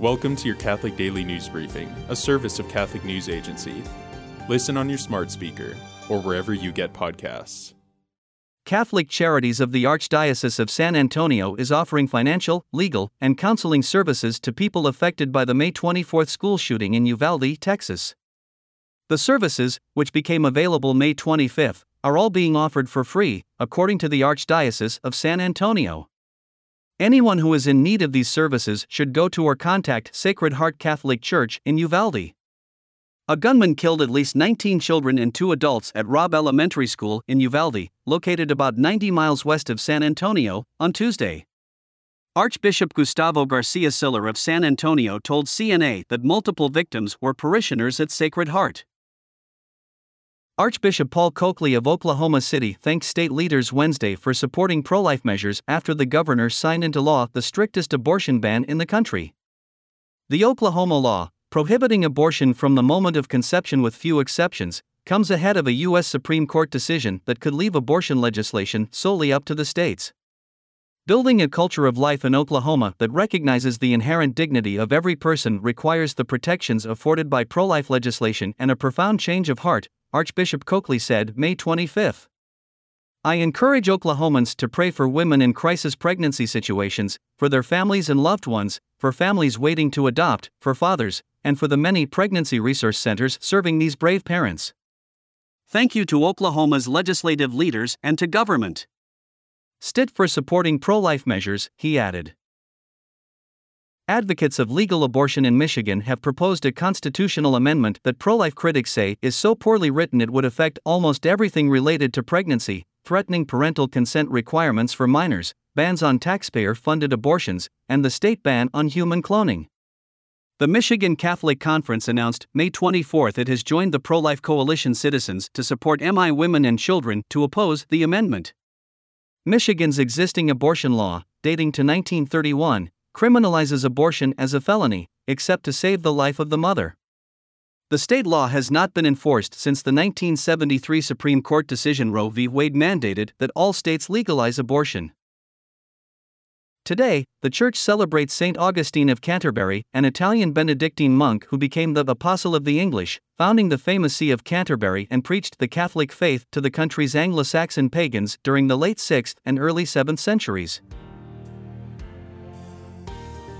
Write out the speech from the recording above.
Welcome to your Catholic Daily News Briefing, a service of Catholic News Agency. Listen on your smart speaker or wherever you get podcasts. Catholic Charities of the Archdiocese of San Antonio is offering financial, legal, and counseling services to people affected by the May 24th school shooting in Uvalde, Texas. The services, which became available May 25th, are all being offered for free, according to the Archdiocese of San Antonio. Anyone who is in need of these services should go to or contact Sacred Heart Catholic Church in Uvalde. A gunman killed at least 19 children and two adults at Robb Elementary School in Uvalde, located about 90 miles west of San Antonio, on Tuesday. Archbishop Gustavo Garcia Siller of San Antonio told CNA that multiple victims were parishioners at Sacred Heart. Archbishop Paul Coakley of Oklahoma City thanked state leaders Wednesday for supporting pro life measures after the governor signed into law the strictest abortion ban in the country. The Oklahoma law, prohibiting abortion from the moment of conception with few exceptions, comes ahead of a U.S. Supreme Court decision that could leave abortion legislation solely up to the states. Building a culture of life in Oklahoma that recognizes the inherent dignity of every person requires the protections afforded by pro life legislation and a profound change of heart, Archbishop Coakley said May 25. I encourage Oklahomans to pray for women in crisis pregnancy situations, for their families and loved ones, for families waiting to adopt, for fathers, and for the many pregnancy resource centers serving these brave parents. Thank you to Oklahoma's legislative leaders and to government. Stitt for supporting pro life measures, he added. Advocates of legal abortion in Michigan have proposed a constitutional amendment that pro life critics say is so poorly written it would affect almost everything related to pregnancy, threatening parental consent requirements for minors, bans on taxpayer funded abortions, and the state ban on human cloning. The Michigan Catholic Conference announced May 24 it has joined the Pro Life Coalition Citizens to support MI women and children to oppose the amendment. Michigan's existing abortion law, dating to 1931, criminalizes abortion as a felony, except to save the life of the mother. The state law has not been enforced since the 1973 Supreme Court decision Roe v. Wade mandated that all states legalize abortion. Today, the church celebrates St. Augustine of Canterbury, an Italian Benedictine monk who became the Apostle of the English, founding the famous See of Canterbury and preached the Catholic faith to the country's Anglo Saxon pagans during the late 6th and early 7th centuries.